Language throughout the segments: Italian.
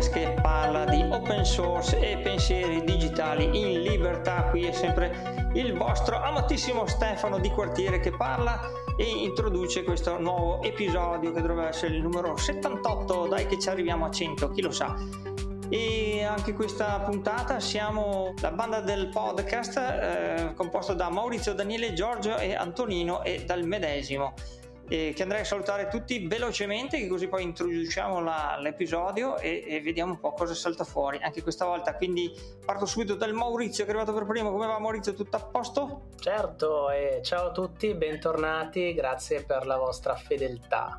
podcast che parla di open source e pensieri digitali in libertà. Qui è sempre il vostro amatissimo Stefano di quartiere che parla e introduce questo nuovo episodio che dovrebbe essere il numero 78. Dai che ci arriviamo a 100, chi lo sa. E anche questa puntata siamo la banda del podcast eh, composto da Maurizio, Daniele, Giorgio e Antonino e dal medesimo eh, che andrei a salutare tutti velocemente, così poi introduciamo la, l'episodio e, e, vediamo un po' cosa salta fuori anche questa volta. Quindi parto subito dal Maurizio che è arrivato per primo. Come va Maurizio? Tutto a posto? Certo, e ciao a tutti, bentornati, grazie per la vostra fedeltà.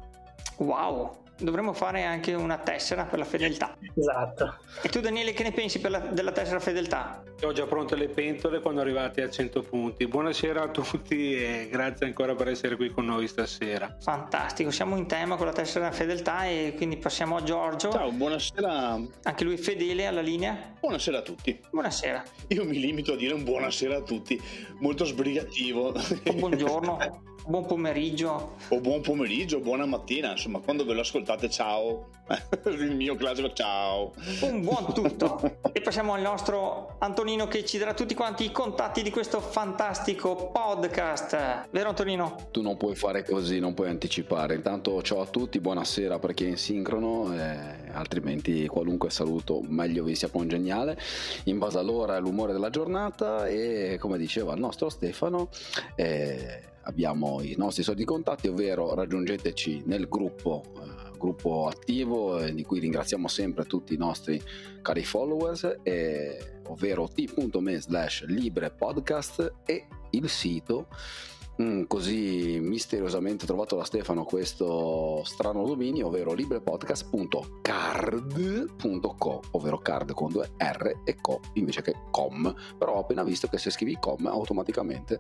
Wow, dovremmo fare anche una tessera per la fedeltà. Esatto. E tu Daniele che ne pensi la, della tessera fedeltà? Ho già pronte le pentole quando arrivati a 100 punti. Buonasera a tutti e grazie ancora per essere qui con noi stasera. Fantastico, siamo in tema con la tessera fedeltà e quindi passiamo a Giorgio. Ciao, buonasera. Anche lui fedele alla linea. Buonasera a tutti. Buonasera. Io mi limito a dire un buonasera a tutti, molto sbrigativo. Buongiorno. Buon pomeriggio. O buon pomeriggio, buona mattina, insomma, quando ve lo ascoltate, ciao. Il mio classico ciao. Un buon tutto. e passiamo al nostro Antonino che ci darà tutti quanti i contatti di questo fantastico podcast. Vero Antonino? Tu non puoi fare così, non puoi anticipare. Intanto ciao a tutti, buonasera per chi è in sincrono, eh, altrimenti qualunque saluto meglio vi sia congeniale, in base all'ora e all'umore della giornata e come diceva il nostro Stefano... Eh, abbiamo i nostri soliti contatti, ovvero raggiungeteci nel gruppo, eh, gruppo attivo eh, di cui ringraziamo sempre tutti i nostri cari followers, eh, ovvero t.me slash libre podcast e il sito Mm, così misteriosamente trovato da Stefano questo strano dominio, ovvero librepodcast.card.co, ovvero card con due R e co invece che com. Però ho appena visto che se scrivi com automaticamente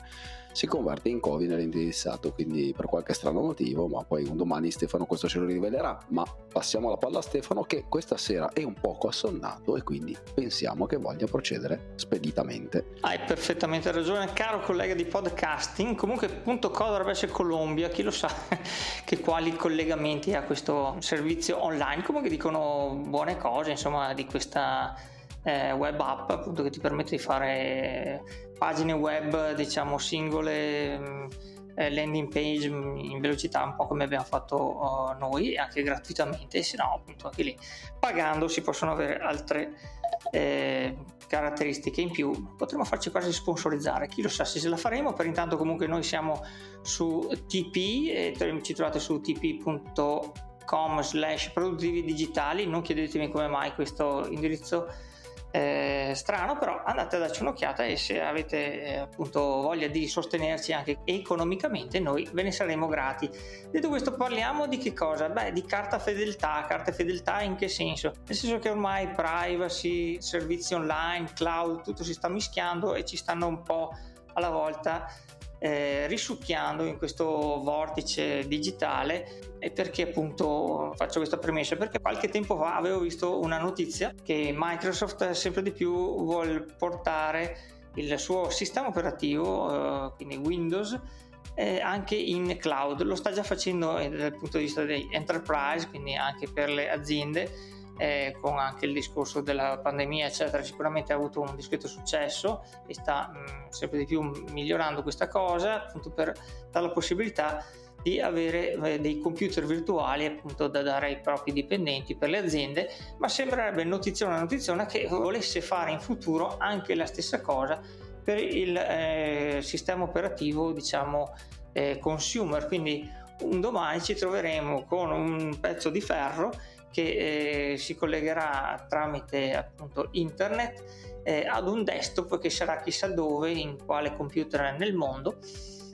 si converte in covi nell'indirizzato, quindi per qualche strano motivo, ma poi un domani Stefano questo ce lo rivelerà. Ma passiamo la palla a Stefano che questa sera è un poco assonnato e quindi pensiamo che voglia procedere speditamente. Hai perfettamente ragione, caro collega di podcasting. Comunque punto .co dovrebbe essere Colombia, chi lo sa che quali collegamenti ha questo servizio online, comunque dicono buone cose insomma di questa eh, web app appunto che ti permette di fare pagine web diciamo singole mm, eh, landing page in velocità un po' come abbiamo fatto uh, noi anche gratuitamente se no appunto anche lì pagando si possono avere altre eh, caratteristiche in più potremmo farci quasi sponsorizzare. Chi lo sa se la faremo per intanto comunque noi siamo su TP e ci trovate su tp.com slash produttivi digitali. Non chiedetemi come mai questo indirizzo eh, strano, però andate a darci un'occhiata e se avete eh, appunto voglia di sostenerci anche economicamente, noi ve ne saremo grati. Detto questo, parliamo di che cosa? Beh, di carta fedeltà. Carta fedeltà in che senso? Nel senso che ormai privacy, servizi online, cloud, tutto si sta mischiando e ci stanno un po' alla volta eh, risucchiando in questo vortice digitale. E perché appunto faccio questa premessa? Perché qualche tempo fa avevo visto una notizia che Microsoft sempre di più vuole portare il suo sistema operativo eh, quindi Windows eh, anche in cloud. Lo sta già facendo eh, dal punto di vista dei enterprise quindi anche per le aziende eh, con anche il discorso della pandemia, eccetera, sicuramente ha avuto un discreto successo e sta mh, mm, sempre di più migliorando questa cosa, appunto per dare la possibilità di avere eh, dei computer virtuali appunto da dare ai propri dipendenti per le aziende, ma sembrerebbe notiziona notiziona che volesse fare in futuro anche la stessa cosa per il eh, sistema operativo diciamo eh, consumer, quindi un domani ci troveremo con un pezzo di ferro che eh, si collegherà tramite appunto internet eh, ad un desktop che sarà chissà dove, in quale computer nel mondo,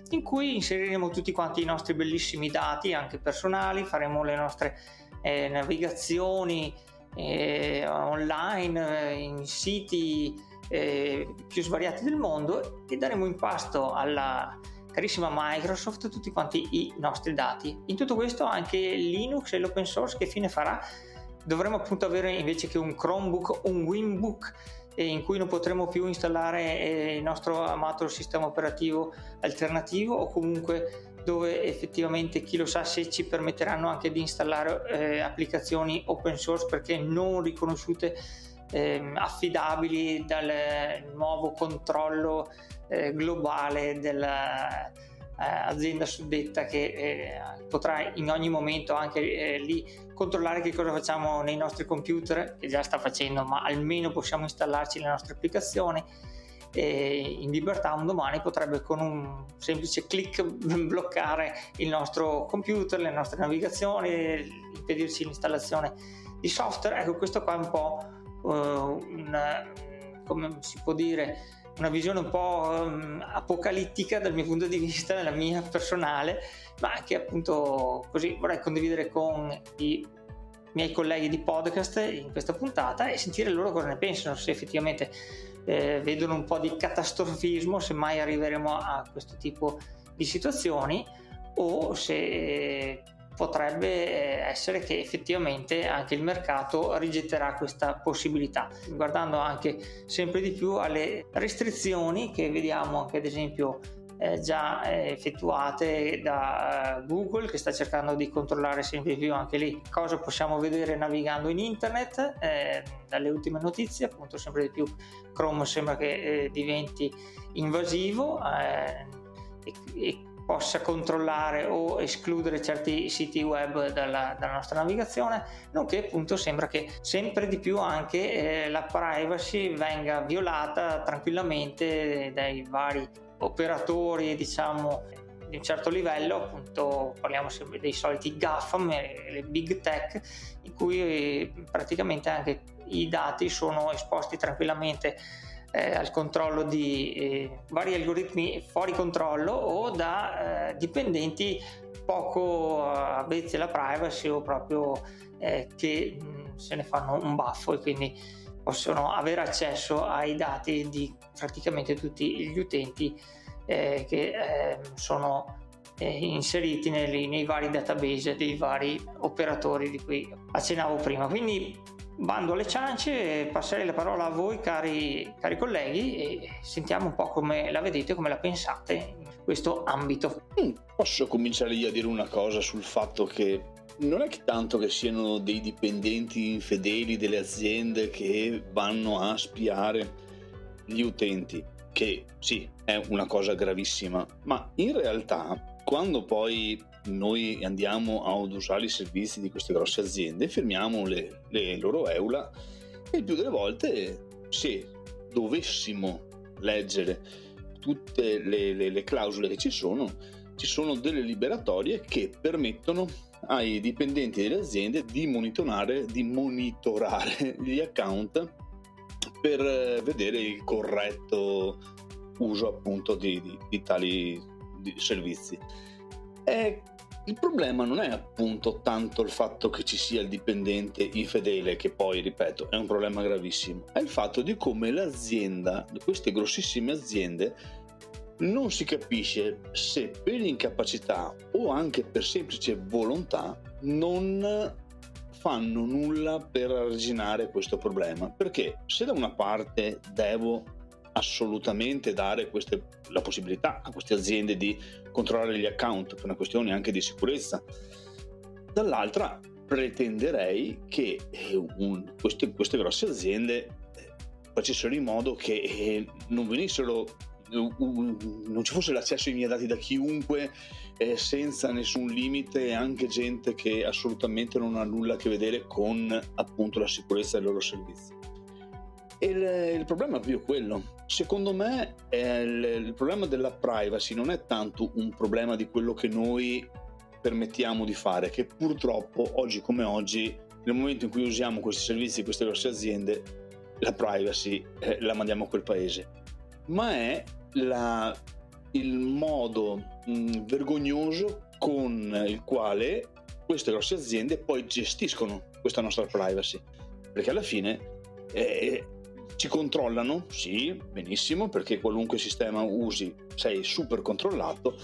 in cui inseriremo tutti quanti i nostri bellissimi dati, anche personali, faremo le nostre eh, navigazioni eh, online eh, in siti eh, più svariati del mondo e daremo in pasto alla carissima Microsoft tutti quanti i nostri dati. In tutto questo anche Linux e l'open source che fine farà? Dovremmo appunto avere invece che un Chromebook un Winbook in cui non potremo più installare eh, il nostro amato sistema operativo alternativo o comunque dove effettivamente chi lo sa se ci permetteranno anche di installare eh, applicazioni open source perché non riconosciute eh, affidabili dal nuovo controllo eh, globale dell'azienda eh, suddetta che eh, potrà in ogni momento anche eh, lì controllare che cosa facciamo nei nostri computer, che già sta facendo, ma almeno possiamo installarci le nostre applicazioni e in libertà un domani potrebbe con un semplice clic bloccare il nostro computer, le nostre navigazioni, impedirci l'installazione di software. Ecco, questo qua è un po' una, come si può dire, una visione un po' um, apocalittica dal mio punto di vista, nella mia personale, ma che appunto così vorrei condividere con i miei colleghi di podcast in questa puntata e sentire loro cosa ne pensano, se effettivamente eh, vedono un po' di catastrofismo se mai arriveremo a questo tipo di situazioni o se potrebbe eh, essere che effettivamente anche il mercato rigetterà questa possibilità, guardando anche sempre di più alle restrizioni che vediamo anche ad esempio eh, già eh, effettuate da uh, Google che sta cercando di controllare sempre di più anche lì cosa possiamo vedere navigando in internet eh, dalle ultime notizie appunto sempre di più Chrome sembra che eh, diventi invasivo eh, e, e, possa controllare o escludere certi siti web dalla, dalla, nostra navigazione, nonché appunto sembra che sempre di più anche eh, la privacy venga violata tranquillamente dai vari operatori diciamo di un certo livello, appunto parliamo sempre dei soliti GAFAM, le big tech, in cui praticamente anche i dati sono esposti tranquillamente eh, al controllo di eh, vari algoritmi fuori controllo o da eh, dipendenti poco avvezzi alla privacy o proprio eh, che mh, se ne fanno un baffo e quindi possono avere accesso ai dati di praticamente tutti gli utenti eh, che eh, sono eh, inseriti nei, nei, vari database dei vari operatori di cui accennavo prima. Quindi bando alle ciance, passerei la parola a voi cari, cari colleghi e sentiamo un po' come la vedete, come la pensate in questo ambito. Mm, posso cominciare io a dire una cosa sul fatto che non è che tanto che siano dei dipendenti infedeli delle aziende che vanno a spiare gli utenti che sì, è una cosa gravissima, ma in realtà quando poi noi andiamo ad usare i servizi di queste grosse aziende, firmiamo le, le loro EULA e il più delle volte se dovessimo leggere tutte le, le, le clausole che ci sono, ci sono delle liberatorie che permettono ai dipendenti delle aziende di monitorare, di monitorare gli account per vedere il corretto uso appunto di, di, di tali servizi. E il problema non è appunto tanto il fatto che ci sia il dipendente infedele, che poi, ripeto, è un problema gravissimo, è il fatto di come l'azienda, queste grossissime aziende, non si capisce se per incapacità o anche per semplice volontà non fanno nulla per arginare questo problema. Perché se da una parte devo assolutamente dare queste, la possibilità a queste aziende di controllare gli account per una questione anche di sicurezza, dall'altra pretenderei che eh, un, queste, queste, grosse aziende eh, facessero in modo che eh, non venissero non ci fosse l'accesso ai miei dati da chiunque eh, senza nessun limite anche gente che assolutamente non ha nulla a che vedere con appunto la sicurezza dei loro servizi. E il, il problema è proprio quello. Secondo me il, il problema della privacy non è tanto un problema di quello che noi permettiamo di fare, che purtroppo oggi come oggi, nel momento in cui usiamo questi servizi di queste grosse aziende, la privacy eh, la mandiamo a quel paese, ma è la, il modo mh, vergognoso con il quale queste grosse aziende poi gestiscono questa nostra privacy, perché alla fine eh, ci controllano, sì, benissimo, perché qualunque sistema usi sei super controllato,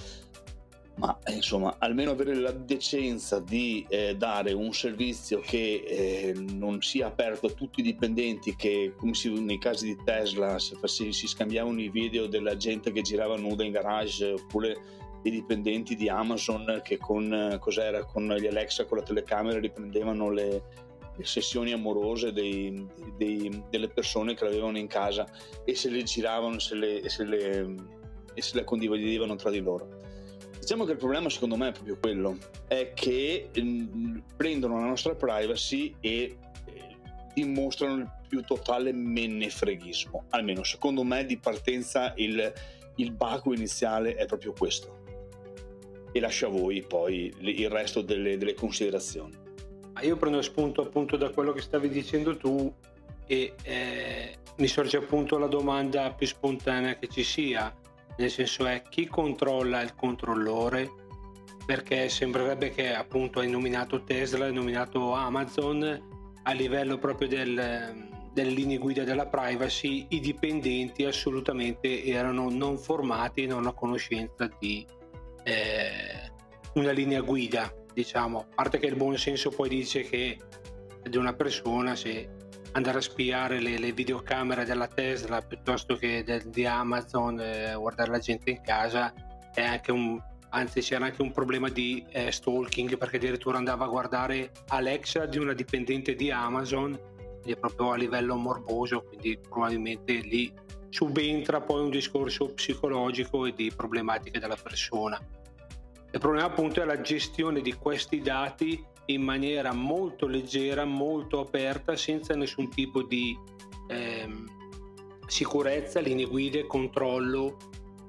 ma eh, insomma almeno avere la decenza di eh, dare un servizio che eh, non sia aperto a tutti i dipendenti che come si, nei casi di Tesla si, si, scambiavano i video della gente che girava nuda in garage oppure i dipendenti di Amazon che con, cos'era, con gli Alexa con la telecamera riprendevano le, sessioni amorose dei, dei, delle persone che l'avevano in casa e se le giravano se le, se le, e se le condividevano tra di loro Diciamo che il problema secondo me è proprio quello, è che mm, prendono la nostra privacy e eh, dimostrano il più totale mennefreghismo. Almeno secondo me di partenza il, il baco iniziale è proprio questo. E lascio a voi poi il resto delle, delle considerazioni. Io prendo spunto appunto da quello che stavi dicendo tu e eh, mi sorge appunto la domanda più spontanea che ci sia nel senso è chi controlla il controllore? Perché sembrerebbe che appunto hai nominato Tesla, hai nominato Amazon a livello proprio del, delle linee guida della privacy i dipendenti assolutamente erano non formati e non a conoscenza di eh, una linea guida diciamo a parte che il buon senso poi dice che di una persona se andare a spiare le, le videocamere della Tesla piuttosto che del, di Amazon, eh, guardare la gente in casa, è anche un, anzi c'era anche un problema di eh, stalking perché addirittura andava a guardare Alexa di una dipendente di Amazon, proprio a livello morboso, quindi probabilmente lì subentra poi un discorso psicologico e di problematiche della persona. Il problema appunto è la gestione di questi dati in maniera molto leggera, molto aperta, senza nessun tipo di ehm, sicurezza, linee guida, controllo.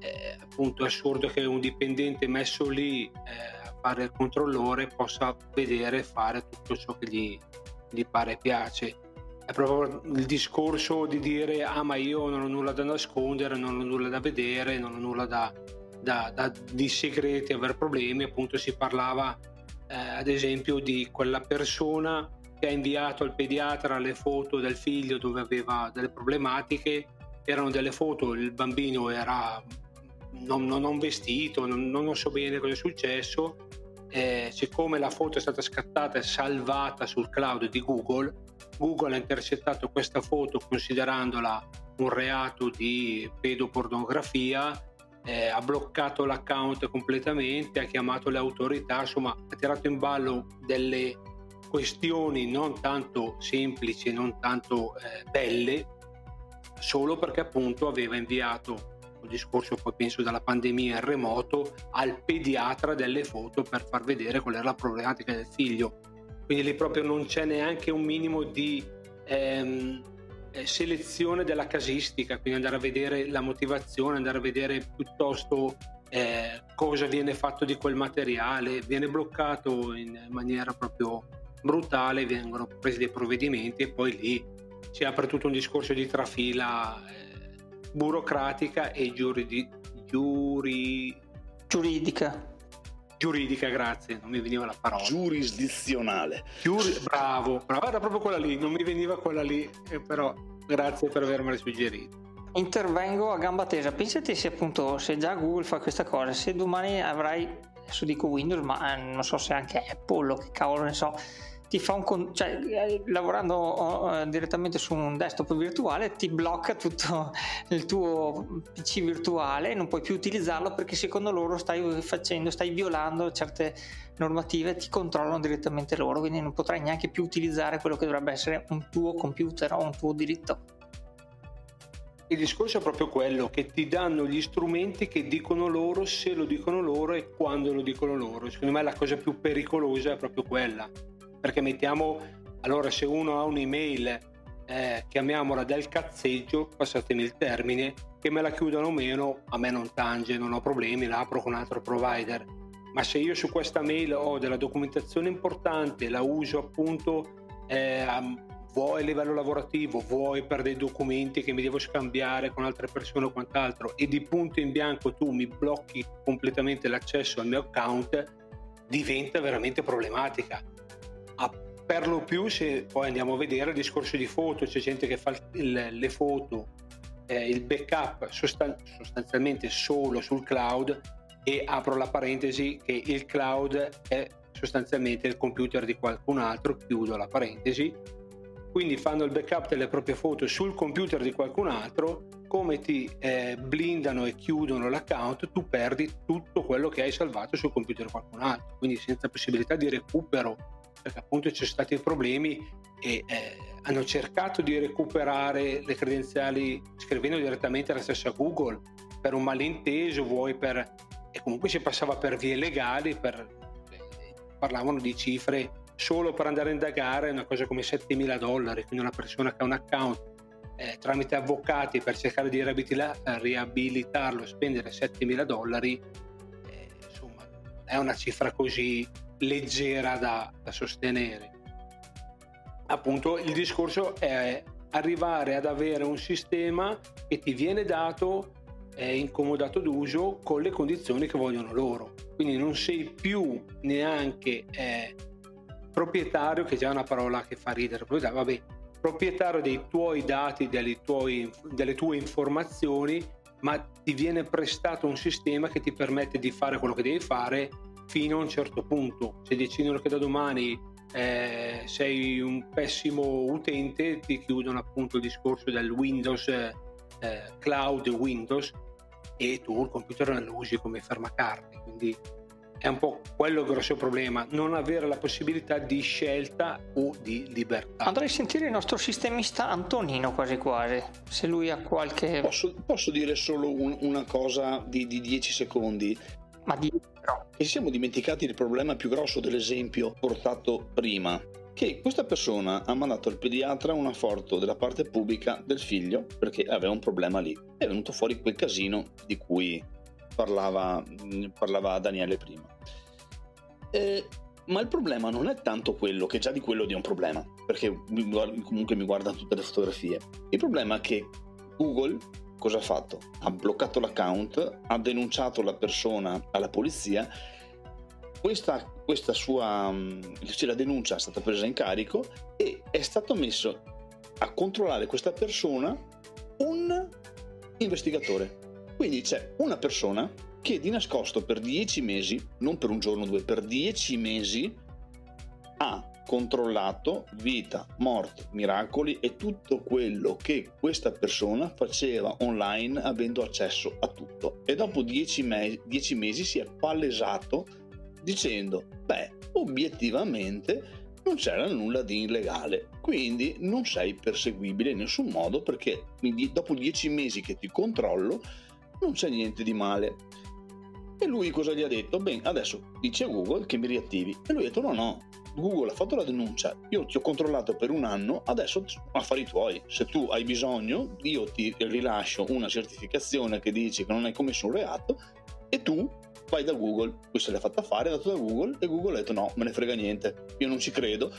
Eh, appunto è assurdo che un dipendente messo lì eh, a fare il controllore possa vedere e fare tutto ciò che gli, gli pare e piace. È proprio il discorso di dire ah ma io non ho nulla da nascondere, non ho nulla da vedere, non ho nulla da, da, da di segreti, aver problemi, appunto si parlava eh, ad esempio di quella persona che ha inviato al pediatra le foto del figlio dove aveva delle problematiche, erano delle foto, il bambino era non, non, non vestito, non, non, so bene cosa è successo, eh, siccome la foto è stata scattata e salvata sul cloud di Google, Google ha intercettato questa foto considerandola un reato di pedopornografia eh, ha bloccato l'account completamente, ha chiamato le autorità, insomma ha tirato in ballo delle questioni non tanto semplici, non tanto eh, belle, solo perché appunto aveva inviato il discorso poi penso dalla pandemia in remoto al pediatra delle foto per far vedere qual era la problematica del figlio. Quindi lì proprio non c'è neanche un minimo di ehm, eh, selezione della casistica, quindi andare a vedere la motivazione, andare a vedere piuttosto eh, cosa viene fatto di quel materiale, viene bloccato in maniera proprio brutale, vengono presi dei provvedimenti e poi lì si apre tutto un discorso di trafila eh, burocratica e giuridi, giuri... giuridica. Giuridica, grazie, non mi veniva la parola. Giurisdizionale. Giuri... Bravo, bravo, era proprio quella lì, non mi veniva quella lì, eh, però grazie per avermela suggerito. Intervengo a gamba tesa, pensate se appunto, se già Google fa questa cosa, se domani avrai, adesso dico Windows, ma eh, non so se anche Apple o che cavolo ne so, ti fa un cioè, eh, lavorando uh, direttamente su un desktop virtuale ti blocca tutto il tuo PC virtuale non puoi più utilizzarlo perché secondo loro stai facendo stai violando certe normative ti controllano direttamente loro quindi non potrai neanche più utilizzare quello che dovrebbe essere un tuo computer o un tuo diritto. Il discorso è proprio quello che ti danno gli strumenti che dicono loro se lo dicono loro e quando lo dicono loro. Secondo me la cosa più pericolosa è proprio quella perché mettiamo, allora se uno ha un'email, eh, chiamiamola del cazzeggio, passatemi il termine, che me la chiudano o meno, a me non tange, non ho problemi, la apro con un altro provider. Ma se io su questa mail ho della documentazione importante, la uso appunto eh, vuoi a livello lavorativo, vuoi per dei documenti che mi devo scambiare con altre persone o quant'altro, e di punto in bianco tu mi blocchi completamente l'accesso al mio account, diventa veramente problematica per lo più se poi andiamo a vedere il discorso di foto, c'è gente che fa il, le foto, eh, il backup sostan- sostanzialmente solo sul cloud, e apro la parentesi che il cloud è sostanzialmente il computer di qualcun altro, chiudo la parentesi, quindi fanno il backup delle proprie foto sul computer di qualcun altro, come ti eh, blindano e chiudono l'account, tu perdi tutto quello che hai salvato sul computer di qualcun altro, quindi senza possibilità di recupero, perché appunto ci sono stati problemi e eh, hanno cercato di recuperare le credenziali scrivendo direttamente alla stessa Google per un malinteso, vuoi per... e comunque si passava per vie legali, per, eh, parlavano di cifre solo per andare a indagare una cosa come 7.000 dollari, quindi una persona che ha un account eh, tramite avvocati per cercare di riabilitarlo spendere 7.000 dollari, eh, insomma, è una cifra così leggera da, da sostenere. Appunto, il discorso è arrivare ad avere un sistema che ti viene dato è incomodato d'uso con le condizioni che vogliono loro. Quindi non sei più neanche eh, proprietario, che è già una parola che fa ridere, proprietario, vabbè, proprietario dei tuoi dati, tuoi, delle tue informazioni, ma ti viene prestato un sistema che ti permette di fare quello che devi fare fino a un certo punto. Se decidono che da domani eh, sei un pessimo utente, ti chiudono appunto il discorso del Windows eh, Cloud Windows e tu il computer non lo usi come fermacarte. Quindi è un po' quello il grosso problema, non avere la possibilità di scelta o di libertà. Andrei a sentire il nostro sistemista Antonino quasi quasi, se lui ha qualche... Posso, posso dire solo un, una cosa di 10 secondi? Ma di però. E siamo dimenticati il problema più grosso dell'esempio portato prima, che questa persona ha mandato al pediatra una foto della parte pubblica del figlio perché aveva un problema lì. È venuto fuori quel casino di cui parlava, parlava Daniele prima. Eh, ma il problema non è tanto quello, che già di quello è un problema, perché comunque mi guardano tutte le fotografie. Il problema è che Google cosa ha fatto? Ha bloccato l'account, ha denunciato la persona alla polizia. Questa, questa sua cioè la denuncia è stata presa in carico e è stato messo a controllare questa persona un investigatore. Quindi c'è una persona che di nascosto per 10 mesi, non per un giorno o due, per 10 mesi controllato vita, morte, miracoli e tutto quello che questa persona faceva online avendo accesso a tutto. E dopo 10 mesi, mesi si è palesato dicendo, beh, obiettivamente non c'era nulla di illegale, quindi non sei perseguibile in nessun modo perché dopo 10 mesi che ti controllo non c'è niente di male. E lui cosa gli ha detto? Bene, adesso dici a Google che mi riattivi. E lui ha detto no, no, Google ha fatto la denuncia, io ti ho controllato per un anno, adesso affari tuoi. Se tu hai bisogno, io ti rilascio una certificazione che dice che non hai commesso un reato e tu vai da Google. Se l'ha fatta fare, è andato da Google e Google ha detto no, me ne frega niente, io non ci credo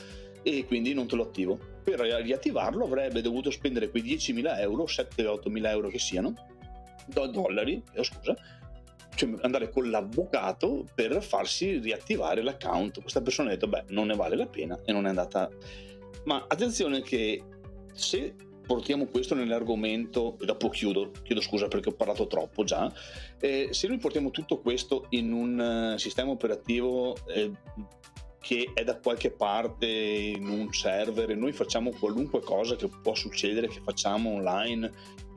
e quindi non te lo attivo. Per riattivarlo avrebbe dovuto spendere quei 10.000 euro, 7-8.000 euro che siano, dollari, oh, scusa, cioè andare con l'avvocato per farsi riattivare l'account. Questa persona ha detto, beh, non ne vale la pena e non è andata. Ma attenzione che se portiamo questo nell'argomento, e dopo chiudo, chiedo scusa perché ho parlato troppo già, eh, se noi portiamo tutto questo in un uh, sistema operativo eh, che è da qualche parte in un server e noi facciamo qualunque cosa che può succedere, che facciamo online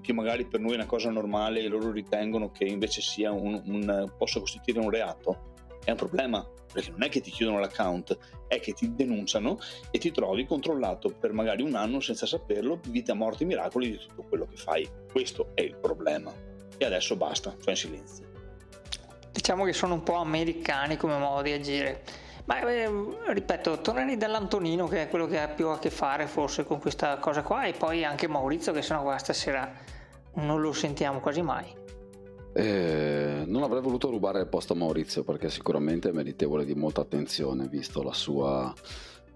che magari per noi è una cosa normale e loro ritengono che invece sia un, un, possa costituire un reato, è un problema perché non è che ti chiudono l'account, è che ti denunciano e ti trovi controllato per magari un anno senza saperlo, vita, morte, miracoli di tutto quello che fai. Questo è il problema. E adesso basta, fai in silenzio. Diciamo che sono un po' americani come modo di agire. Ma eh, ripeto, tornerei dall'Antonino che è quello che ha più a che fare forse con questa cosa qua e poi anche Maurizio che sennò qua stasera non lo sentiamo quasi mai. Eh, non avrei voluto rubare il posto a Maurizio perché sicuramente è meritevole di molta attenzione visto sua,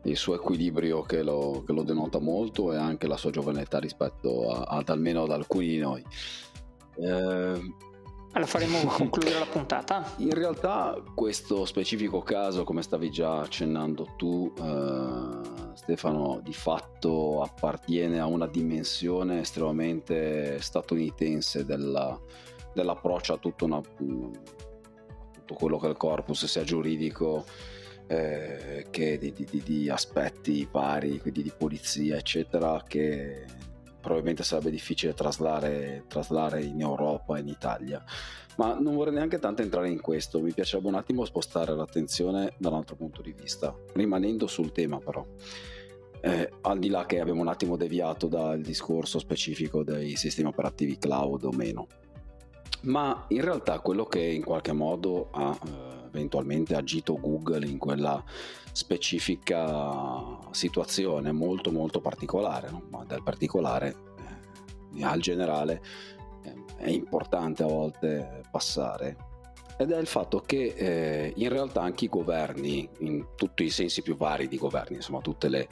il suo equilibrio che lo, che lo, denota molto e anche la sua giovane età rispetto a, ad almeno ad alcuni di noi. Eh, allora faremo concludere la puntata. In realtà questo specifico caso, come stavi già accennando tu, eh, Stefano, di fatto appartiene a una dimensione estremamente statunitense della, dell'approccio a tutta una tutto quello che è il corpus, sia giuridico eh, che di, di, di, aspetti vari, quindi di polizia, eccetera, che probabilmente sarebbe difficile traslare, traslare in Europa e in Italia. Ma non vorrei neanche tanto entrare in questo, mi piacerebbe un attimo spostare l'attenzione da un altro punto di vista, rimanendo sul tema però. Eh, al di là che abbiamo un attimo deviato dal discorso specifico dei sistemi operativi cloud o meno, ma in realtà quello che in qualche modo ha eh, eventualmente agito Google in quella specifica situazione molto molto particolare, no? ma del particolare eh, al generale eh, è importante a volte passare ed è il fatto che eh, in realtà anche i governi, in tutti i sensi più vari di governi, insomma tutte le,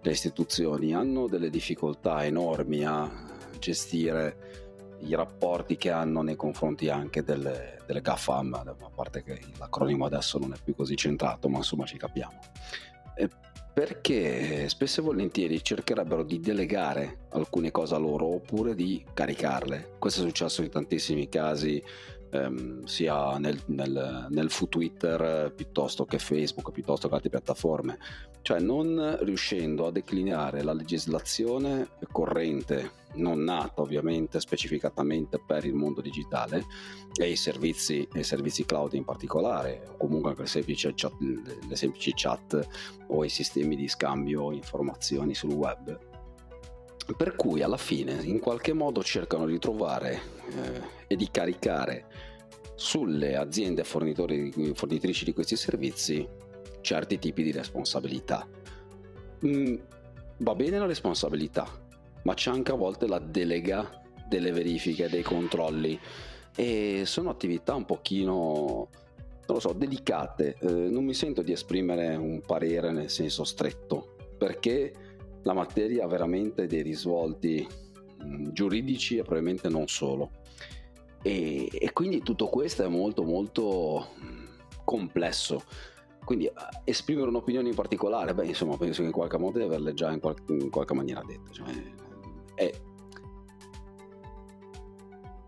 le istituzioni, hanno delle difficoltà enormi a gestire i rapporti che hanno nei confronti anche delle, delle GAFAM, a parte che l'acronimo adesso non è più così centrato, ma insomma ci capiamo. perché spesso e volentieri cercherebbero di delegare alcune cose a loro oppure di caricarle. Questo è successo in tantissimi casi ehm, sia nel, nel, nel fu Twitter piuttosto che Facebook, piuttosto che altre piattaforme, cioè non riuscendo a declinare la legislazione corrente, non nata ovviamente specificatamente per il mondo digitale e i servizi, i servizi cloud in particolare, o comunque anche le semplici, chat, le semplici chat o i sistemi di scambio informazioni sul web. Per cui alla fine in qualche modo cercano di trovare eh, e di caricare sulle aziende fornitrici di questi servizi certi tipi di responsabilità. Mm, va bene la responsabilità, ma c'è anche a volte la delega delle verifiche, dei controlli e sono attività un pochino non lo so, delicate. Eh, non mi sento di esprimere un parere nel senso stretto, perché la materia ha veramente dei risvolti mh, mm, giuridici e probabilmente non solo. E, e, quindi tutto questo è molto molto complesso. Quindi eh, esprimere un'opinione in particolare, beh insomma penso che in qualche modo di averle già in, qual- in qualche maniera dette. Cioè, è,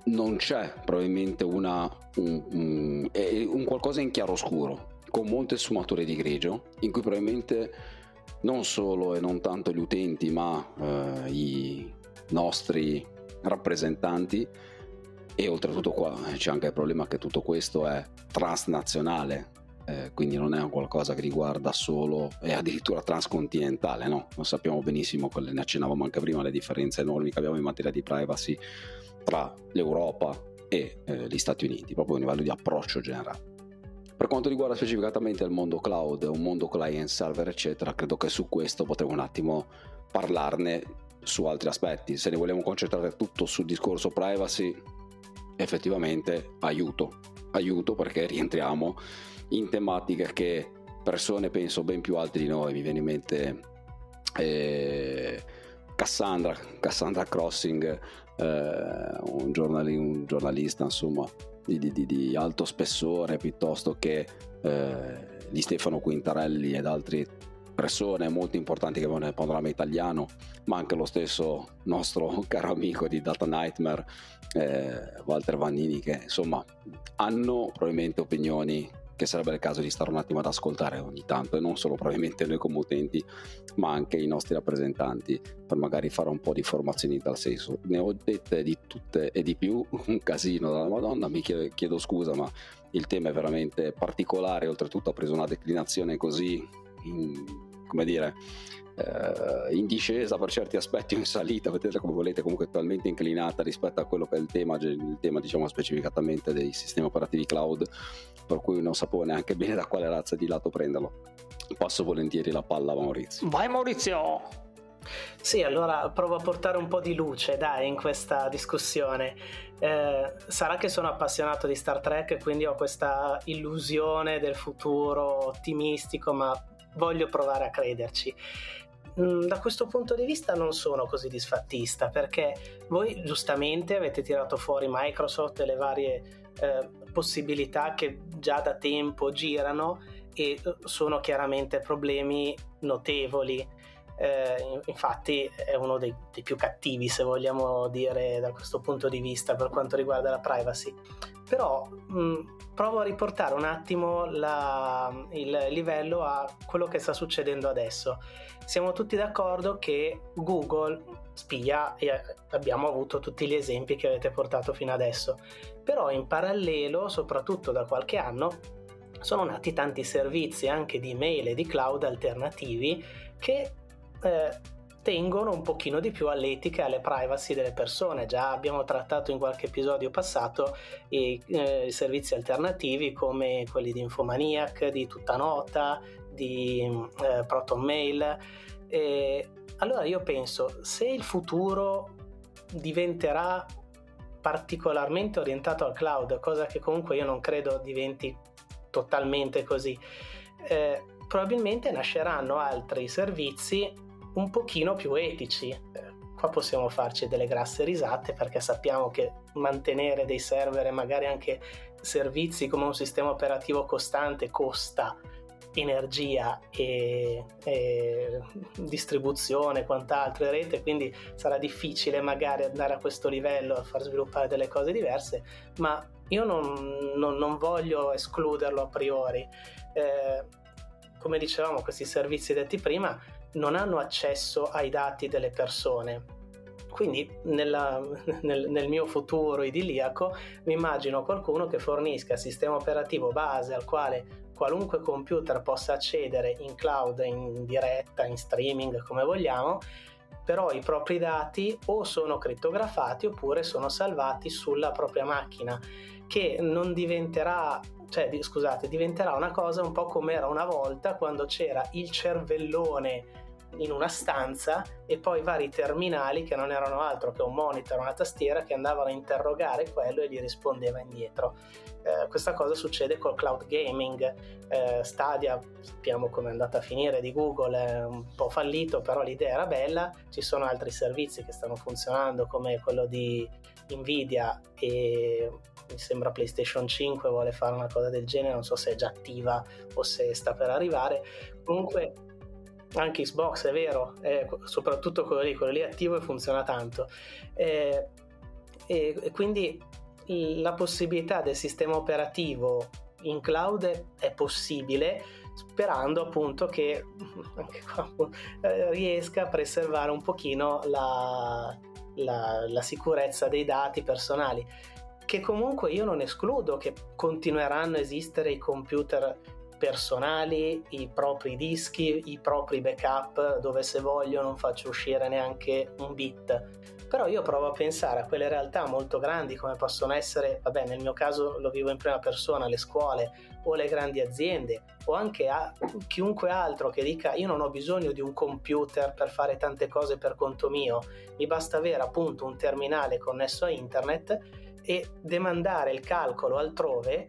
non c'è probabilmente una, un, un, un qualcosa in chiaroscuro, con molte sfumature di grigio, in cui probabilmente non solo e non tanto gli utenti, ma eh, i nostri rappresentanti. E oltretutto qua c'è anche il problema che tutto questo è transnazionale, eh, quindi non è qualcosa che riguarda solo e addirittura transcontinentale, no? Lo sappiamo benissimo, ne accennavamo anche prima, le differenze enormi che abbiamo in materia di privacy tra l'Europa e eh, gli Stati Uniti, proprio a livello di approccio generale. Per quanto riguarda specificatamente il mondo cloud, un mondo client server, eccetera, credo che su questo potremo un attimo parlarne su altri aspetti. Se ne vogliamo concentrare tutto sul discorso privacy, effettivamente aiuto. Aiuto perché rientriamo in tematiche che persone penso ben più alte di noi, mi viene in mente eh, Cassandra, Cassandra Crossing, eh, un, giornali, un giornalista insomma di, di, di alto spessore piuttosto che eh, di Stefano Quintarelli ed altre persone molto importanti che avevano nel panorama italiano, ma anche lo stesso nostro caro amico di Data Nightmare, eh, Walter Vannini, che insomma hanno probabilmente opinioni che sarebbe il caso di stare un attimo ad ascoltare ogni tanto e non solo probabilmente noi come utenti ma anche i nostri rappresentanti per magari fare un po' di formazioni in tal senso. Ne ho dette di tutte e di più un casino dalla madonna mi chiedo, chiedo scusa ma il tema è veramente particolare. Oltretutto ha preso una declinazione così in, come dire eh, in discesa per certi aspetti o in salita, vedete come volete, comunque talmente inclinata rispetto a quello che è il tema, il tema diciamo specificatamente dei sistemi operativi cloud, per cui non sapevo neanche bene da quale razza di lato prenderlo. Passo volentieri la palla a Maurizio. Vai Maurizio! Sì, allora provo a portare un po' di luce, dai, in questa discussione. Eh, sarà che sono appassionato di Star Trek quindi ho questa illusione del futuro ottimistico, ma voglio provare a crederci. Mm, da questo punto di vista non sono così disfattista perché voi giustamente avete tirato fuori Microsoft e le varie eh, possibilità che già da tempo girano e eh, sono chiaramente problemi notevoli. Eh, infatti è uno dei, dei, più cattivi, se vogliamo dire, da questo punto di vista per quanto riguarda la privacy. Però mh, provo a riportare un attimo la, il livello a quello che sta succedendo adesso. Siamo tutti d'accordo che Google spia e abbiamo avuto tutti gli esempi che avete portato fino adesso. Però in parallelo, soprattutto da qualche anno, sono nati tanti servizi anche di mail e di cloud alternativi che eh, tengono un pochino di più all'etica e alle privacy delle persone. Già abbiamo trattato in qualche episodio passato i, eh, servizi alternativi come quelli di Infomaniac, di Tutta Nota, di eh, Proton Mail. E allora io penso, se il futuro diventerà particolarmente orientato al cloud, cosa che comunque io non credo diventi totalmente così, eh, probabilmente nasceranno altri servizi un pochino più etici. Eh, qua possiamo farci delle grasse risate perché sappiamo che mantenere dei server e magari anche servizi come un sistema operativo costante costa energia e, e distribuzione, quant'altro e rete, quindi sarà difficile magari andare a questo livello a far sviluppare delle cose diverse, ma io non, non, non voglio escluderlo a priori. Eh, come dicevamo, questi servizi detti prima non hanno accesso ai dati delle persone. Quindi nella, nel, nel, mio futuro idilliaco mi immagino qualcuno che fornisca sistema operativo base al quale qualunque computer possa accedere in cloud, in diretta, in streaming, come vogliamo, però i propri dati o sono crittografati oppure sono salvati sulla propria macchina, che non diventerà cioè scusate, diventerà una cosa un po' come era una volta quando c'era il cervellone in una stanza e poi vari terminali che non erano altro che un monitor, una tastiera che andavano a interrogare quello e gli rispondeva indietro. Eh, questa cosa succede col cloud gaming. Eh, Stadia, sappiamo come è andata a finire di Google, è un po' fallito, però l'idea era bella. Ci sono altri servizi che stanno funzionando come quello di Nvidia e mi sembra PlayStation 5 vuole fare una cosa del genere, non so se è già attiva o se sta per arrivare. Comunque anche Xbox è vero, eh, soprattutto quello lì, quello lì è attivo e funziona tanto. Eh, e, e, quindi la possibilità del sistema operativo in cloud è possibile sperando appunto che anche qua, eh, riesca a preservare un pochino la, la, la sicurezza dei dati personali che comunque io non escludo che continueranno a esistere i computer personali, i propri dischi, i propri backup, dove se voglio non faccio uscire neanche un bit. Però io provo a pensare a quelle realtà molto grandi come possono essere, vabbè nel mio caso lo vivo in prima persona, le scuole o le grandi aziende o anche a chiunque altro che dica io non ho bisogno di un computer per fare tante cose per conto mio, mi basta avere appunto un terminale connesso a internet e demandare il calcolo altrove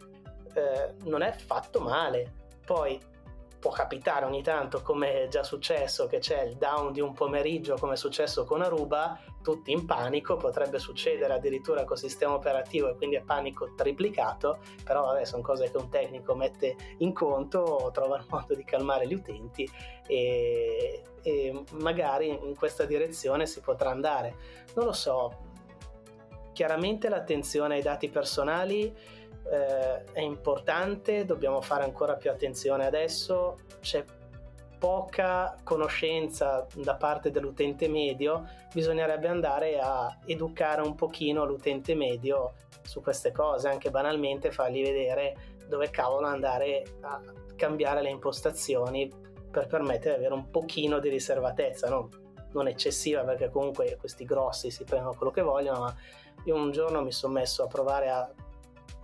eh, non è fatto male poi può capitare ogni tanto, come è già successo, che c'è il down di un pomeriggio, come è successo con Aruba, tutti in panico, potrebbe succedere addirittura col sistema operativo e quindi è panico triplicato, però vabbè, sono cose che un tecnico mette in conto, trova il modo di calmare gli utenti e, e magari in questa direzione si potrà andare. Non lo so, chiaramente l'attenzione ai dati personali eh, è importante, dobbiamo fare ancora più attenzione adesso, c'è poca conoscenza da parte dell'utente medio, bisognerebbe andare a educare un pochino l'utente medio su queste cose, anche banalmente fargli vedere dove cavolo andare a cambiare le impostazioni per permettere di avere un pochino di riservatezza, no? non eccessiva perché comunque questi grossi si prendono quello che vogliono, ma io un giorno mi sono messo a provare a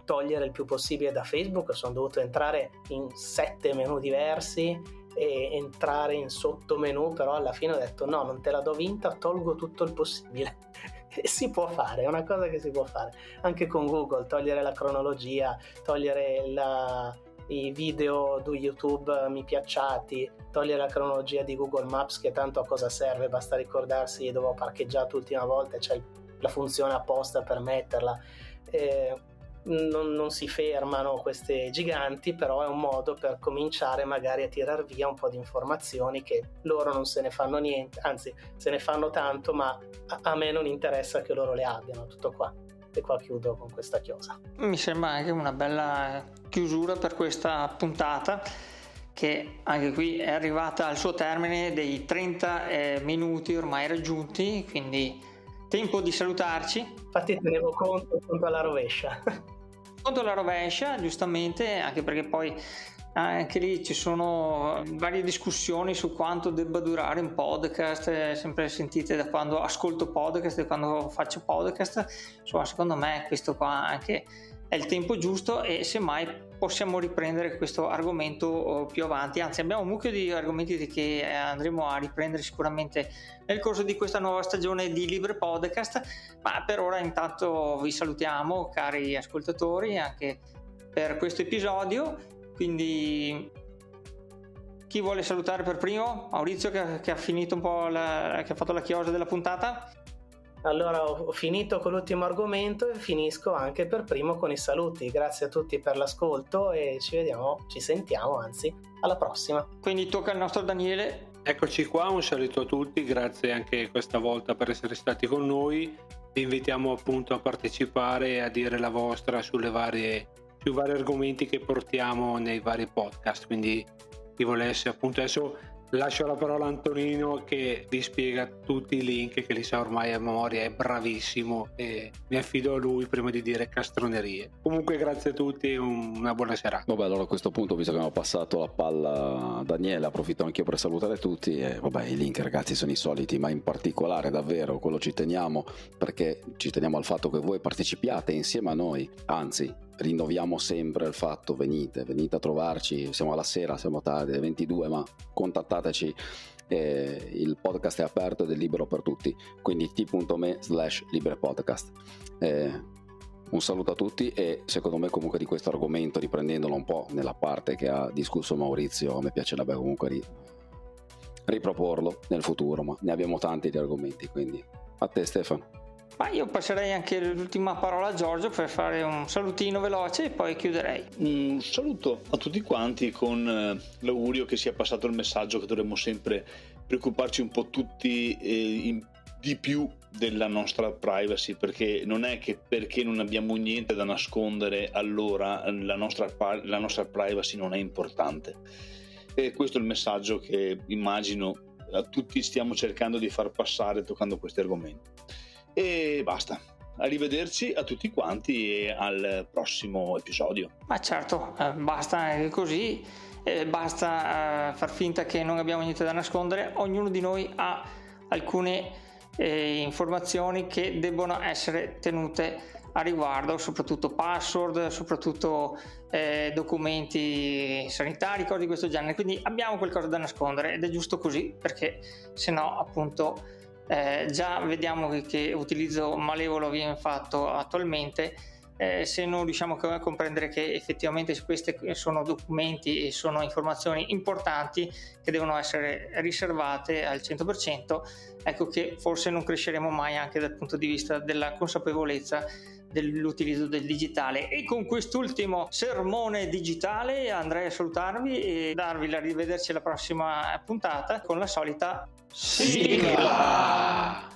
togliere il più possibile da Facebook, sono dovuto entrare in sette menu diversi e entrare in sottomenu, però alla fine ho detto no, non te la do vinta, tolgo tutto il possibile. e si può fare, è una cosa che si può fare. Anche con Google, togliere la cronologia, togliere la, i video di YouTube mi piacciati, togliere la cronologia di Google Maps che tanto a cosa serve, basta ricordarsi dove ho parcheggiato l'ultima volta, c'è la funzione apposta per metterla. Eh, non, non, si fermano queste giganti, però è un modo per cominciare magari a tirar via un po' di informazioni che loro non se ne fanno niente, anzi se ne fanno tanto, ma a, a me non interessa che loro le abbiano, tutto qua. E qua chiudo con questa chiosa. Mi sembra anche una bella chiusura per questa puntata che anche qui è arrivata al suo termine dei 30 eh, minuti ormai raggiunti, quindi tempo di salutarci. Infatti tenevo conto, conto alla rovescia. Conto alla rovescia, giustamente, anche perché poi anche lì ci sono varie discussioni su quanto debba durare un podcast, eh, sempre sentite da quando ascolto podcast e quando faccio podcast. Insomma, secondo me questo qua anche è il tempo giusto e semmai possiamo riprendere questo argomento oh, più avanti. Anzi, abbiamo un mucchio di argomenti che eh, andremo a riprendere sicuramente nel corso di questa nuova stagione di Libre Podcast. Ma per ora, intanto, vi salutiamo, cari ascoltatori, anche per questo episodio. Quindi, chi vuole salutare per primo? Maurizio, che, che ha finito un po' la, che ha fatto la chiosa della puntata. Allora ho finito con l'ultimo argomento e finisco anche per primo con i saluti. Grazie a tutti per l'ascolto e ci vediamo, ci sentiamo anzi, alla prossima. Quindi tocca al nostro Daniele. Eccoci qua, un saluto a tutti, grazie anche questa volta per essere stati con noi. Vi invitiamo appunto a partecipare e a dire la vostra sulle varie, sui vari argomenti che portiamo nei vari podcast. Quindi chi volesse appunto adesso lascio la parola a Antonino che vi spiega tutti i link che li sa ormai a memoria, è bravissimo e mi affido a lui prima di dire castronerie. Comunque grazie a tutti e una buona serata. Vabbè, allora a questo punto, visto che abbiamo passato la palla a Daniele, approfitto anch'io per salutare tutti e vabbè, i link ragazzi sono i soliti, ma in particolare davvero quello ci teniamo perché ci teniamo al fatto che voi partecipiate insieme a noi, anzi rinnoviamo sempre il fatto venite, venite a trovarci, siamo alla sera, siamo tardi, alle 22, ma contattateci, eh, il podcast è aperto ed è libero per tutti, quindi t.me slash librepodcast. Eh, un saluto a tutti e secondo me comunque di questo argomento, riprendendolo un po' nella parte che ha discusso Maurizio, a me piacerebbe comunque ri- riproporlo nel futuro, ma ne abbiamo tanti di argomenti, quindi a te Stefano. Ma io passerei anche l'ultima parola a Giorgio per fare un salutino veloce e poi chiuderei. Un saluto a tutti quanti con eh, l'augurio che sia passato il messaggio che dovremmo sempre preoccuparci un po' tutti eh, in, di più della nostra privacy perché non è che perché non abbiamo niente da nascondere allora la nostra, la nostra privacy non è importante. E questo è il messaggio che immagino a tutti stiamo cercando di far passare toccando questi argomenti. E basta. Arrivederci a tutti quanti e al prossimo episodio. Ma certo, eh, basta così, eh, basta eh, far finta che non abbiamo niente da nascondere, ognuno di noi ha alcune informazioni che debbono essere tenute a riguardo, soprattutto password, soprattutto documenti sanitari, cose di questo genere. Quindi abbiamo qualcosa da nascondere ed è giusto così perché se no appunto eh, già vediamo che, che, utilizzo malevolo viene fatto attualmente. Eh, se non riusciamo a comprendere che effettivamente questi sono documenti e sono informazioni importanti che devono essere riservate al 100%, ecco che forse non cresceremo mai anche dal punto di vista della consapevolezza dell'utilizzo del digitale. E con quest'ultimo sermone digitale andrei a salutarvi e darvi la rivederci alla prossima puntata con la solita シティは